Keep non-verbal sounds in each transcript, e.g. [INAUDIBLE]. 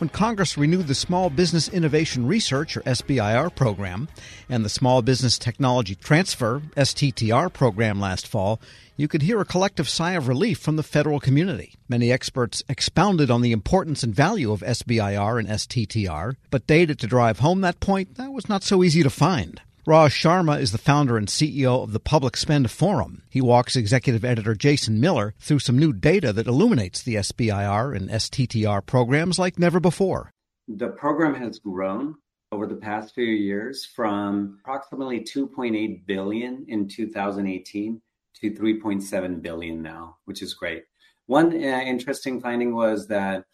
when Congress renewed the Small Business Innovation Research, or SBIR, program and the Small Business Technology Transfer, STTR, program last fall, you could hear a collective sigh of relief from the federal community. Many experts expounded on the importance and value of SBIR and STTR, but data to drive home that point that was not so easy to find. Raj Sharma is the founder and CEO of the Public Spend Forum. He walks executive editor Jason Miller through some new data that illuminates the SBIR and STTR programs like never before. The program has grown over the past few years from approximately 2.8 billion in 2018 to 3.7 billion now, which is great. One uh, interesting finding was that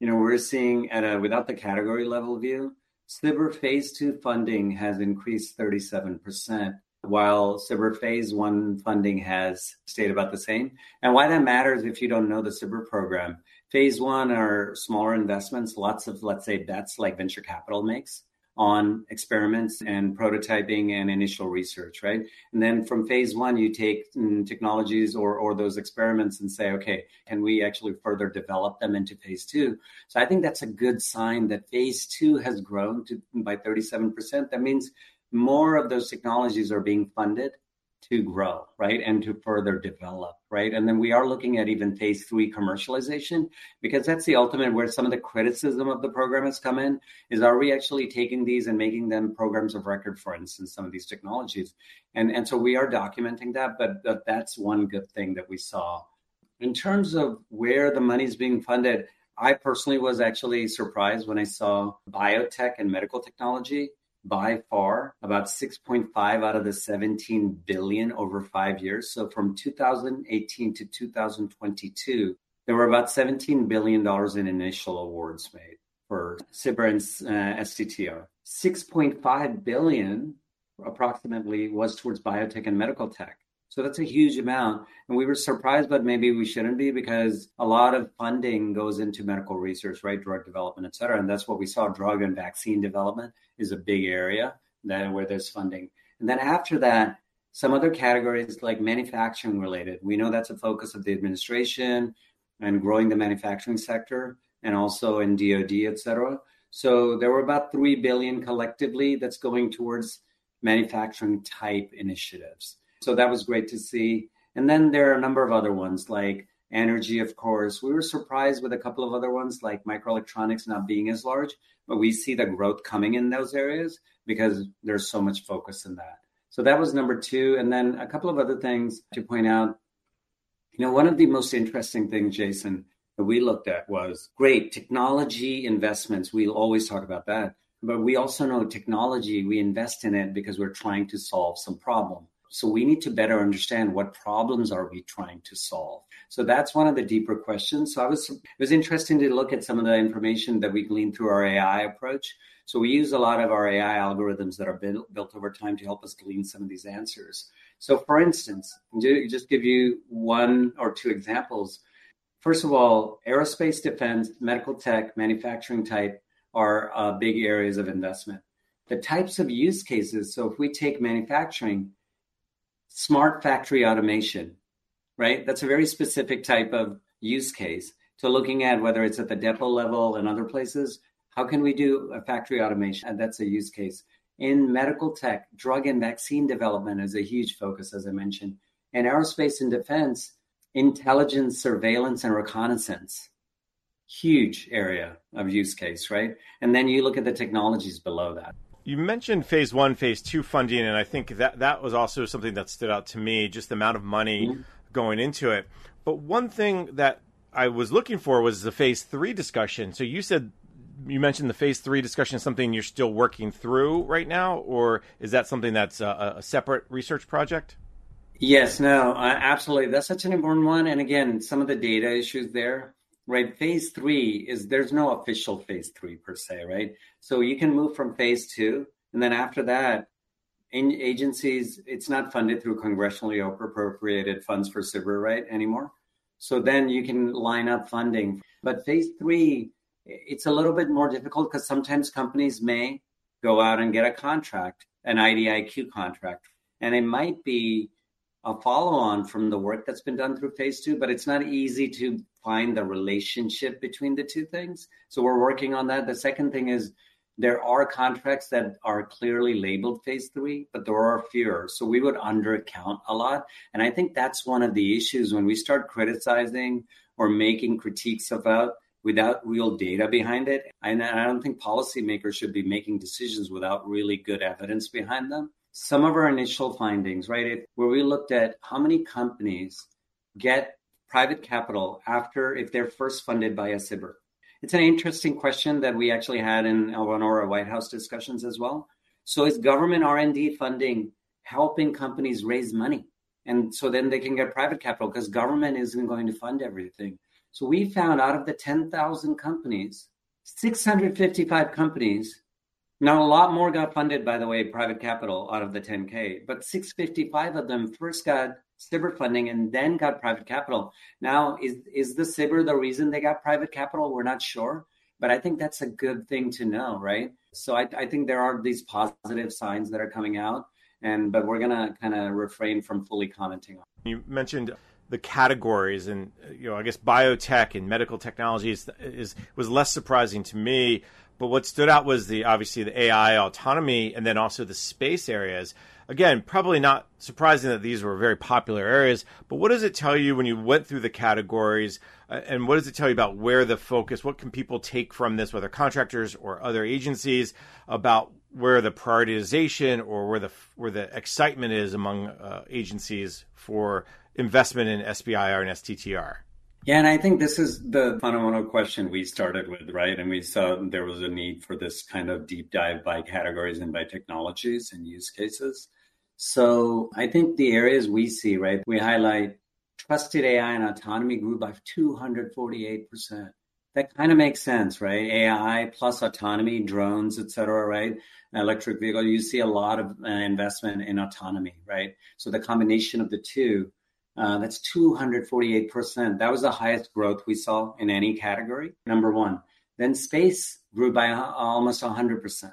you know we're seeing at a without the category level view SBIR Phase 2 funding has increased 37%, while SBIR Phase 1 funding has stayed about the same. And why that matters if you don't know the SBIR program. Phase 1 are smaller investments, lots of, let's say, bets like venture capital makes on experiments and prototyping and initial research, right? And then from phase one, you take mm, technologies or, or those experiments and say, okay, can we actually further develop them into phase two? So I think that's a good sign that phase two has grown to, by 37%. That means more of those technologies are being funded to grow, right? And to further develop, right? And then we are looking at even phase three commercialization because that's the ultimate where some of the criticism of the program has come in is are we actually taking these and making them programs of record, for instance, some of these technologies? And, and so we are documenting that, but, that's one good thing that we saw. In terms of where the money is being funded, I personally was actually surprised when I saw biotech and medical technology by far about 6.5 out of the 17 billion over five years. So from 2018 to 2022, there were about 17 billion dollars in initial awards made for SBIR and uh, STTR. 6.5 billion approximately was towards biotech and medical tech. So that's a huge amount. And we were surprised, but maybe we shouldn't be because a lot of funding goes into medical research, right? Drug development, et cetera. And that's what we saw. Drug and vaccine development is a big area that where there's funding. And then after that, some other categories like manufacturing related. We know that's a focus of the administration and growing the manufacturing sector and also in DoD, et cetera. So there were about 3 billion collectively that's going towards manufacturing type initiatives. So that was great to see. And then there are a number of other ones like energy, of course. We were surprised with a couple of other ones like microelectronics not being as large, but we see the growth coming in those areas because there's so much focus in that. So that was number two. And then a couple of other things to point out. You know, one of the most interesting things, Jason, that we looked at was great technology investments. We'll always talk about that. But we also know technology, we invest in it because we're trying to solve some problem. So we need to better understand what problems are we trying to solve. So that's one of the deeper questions. So I was it was interesting to look at some of the information that we gleaned through our AI approach. So we use a lot of our AI algorithms that are built, built over time to help us glean some of these answers. So for instance, just give you one or two examples. First of all, aerospace defense, medical tech, manufacturing type are uh, big areas of investment. The types of use cases, so if we take manufacturing, smart factory automation, right? That's a very specific type of use case to looking at whether it's at the depot level and other places. How can we do a factory automation? And that's a use case. In medical tech, drug and vaccine development is a huge focus, as I mentioned. In aerospace and defense, intelligence, surveillance, and reconnaissance. Huge area of use case, right? And then you look at the technologies below that. You mentioned phase one, phase two funding, and I think that that was also something that stood out to me, just the amount of money mm-hmm. going into it. But one thing that I was looking for was the phase three discussion. So you said you mentioned the phase three discussion is something you're still working through right now, or is that something that's a, a separate research project? Yes, no, uh, absolutely. That's such an important one. And again, some of the data issues there right? Phase three is there's no official phase three per se, right? So you can move from phase two, and then after that, in agencies, it's not funded through congressionally appropriated funds for SBIR, right, anymore. So then you can line up funding. But phase three, it's a little bit more difficult because sometimes companies may go out and get a contract, an IDIQ contract, and it might be a follow on from the work that's been done through phase two, but it's not easy to find the relationship between the two things. So we're working on that. The second thing is there are contracts that are clearly labeled phase three, but there are fewer. So we would undercount a lot. And I think that's one of the issues when we start criticizing or making critiques about without real data behind it. And I don't think policymakers should be making decisions without really good evidence behind them. Some of our initial findings, right, if, where we looked at how many companies get private capital after if they're first funded by a SBIR. It's an interesting question that we actually had in one our White House discussions as well. So is government R&D funding helping companies raise money? And so then they can get private capital because government isn't going to fund everything. So we found out of the 10,000 companies, 655 companies, now a lot more got funded, by the way, private capital out of the 10K, but 655 of them first got SBIR funding and then got private capital. Now, is, is the SBIR the reason they got private capital? We're not sure, but I think that's a good thing to know, right? So I, I think there are these positive signs that are coming out, and but we're gonna kind of refrain from fully commenting on. You mentioned the categories and you know I guess biotech and medical technology is, is was less surprising to me but what stood out was the obviously the AI autonomy and then also the space areas again probably not surprising that these were very popular areas but what does it tell you when you went through the categories uh, and what does it tell you about where the focus what can people take from this whether contractors or other agencies about where the prioritization or where the where the excitement is among uh, agencies for investment in SBIR and STTR? Yeah, and I think this is the fundamental question we started with, right? And we saw there was a need for this kind of deep dive by categories and by technologies and use cases. So I think the areas we see, right, we highlight trusted AI and autonomy grew by 248%. That kind of makes sense, right? AI plus autonomy, drones, et cetera, right? Electric vehicle, you see a lot of uh, investment in autonomy, right? So the combination of the two uh, that's 248%. That was the highest growth we saw in any category, number one. Then space grew by almost 100%.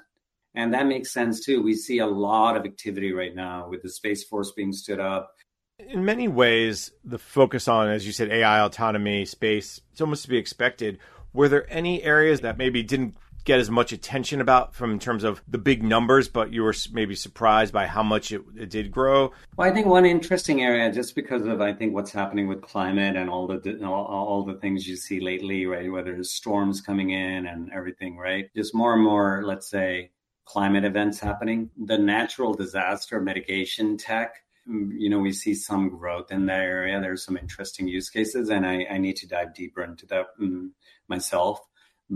And that makes sense too. We see a lot of activity right now with the Space Force being stood up. In many ways, the focus on, as you said, AI, autonomy, space, it's almost to be expected. Were there any areas that maybe didn't get as much attention about from in terms of the big numbers, but you were maybe surprised by how much it, it did grow? Well, I think one interesting area, just because of I think what's happening with climate and all the all, all the things you see lately, right? Whether it's storms coming in and everything, right? Just more and more, let's say, climate events happening. The natural disaster mitigation tech mm, you know, we see some growth in that area. There's some interesting use cases, and I, I need to dive deeper into that um, myself.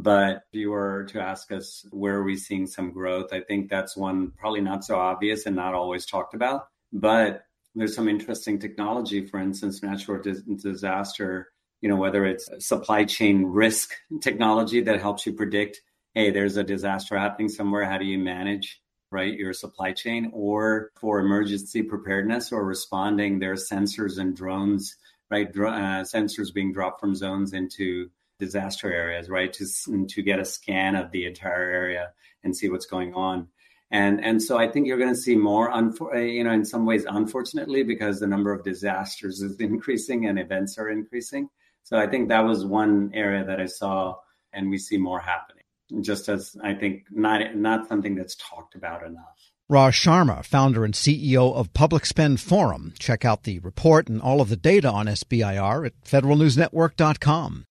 But if you were to ask us where are we seeing some growth, I think that's one probably not so obvious and not always talked about. But there's some interesting technology, for instance, natural disaster, you know, whether it's supply chain risk technology that helps you predict, hey, there's a disaster happening somewhere. How do you manage? right your supply chain or for emergency preparedness or responding there are sensors and drones right uh, sensors being dropped from zones into disaster areas, right? To to get a scan of the entire area and see what's going on. And and so I think you're going to see more, unfor- uh, you know, in some ways, unfortunately, because the number of disasters is [LAUGHS] increasing and events are increasing. So I think that was one area that I saw, and we see more happening. Just as I think not not something that's talked about enough. Raj Sharma, founder and CEO of Public Spend Forum. Check out the report and all of the data on SBIR at federalnewsnetwork.com.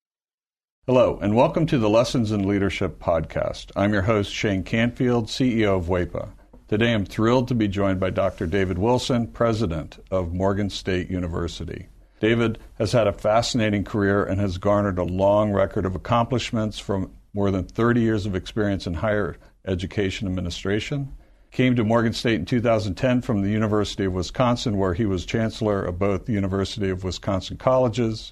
Hello, and welcome to the Lessons in Leadership podcast. I'm your host, Shane Canfield, CEO of WEPA. Today I'm thrilled to be joined by Dr. David Wilson, president of Morgan State University. David has had a fascinating career and has garnered a long record of accomplishments from more than 30 years of experience in higher education administration. Came to Morgan State in 2010 from the University of Wisconsin, where he was chancellor of both the University of Wisconsin colleges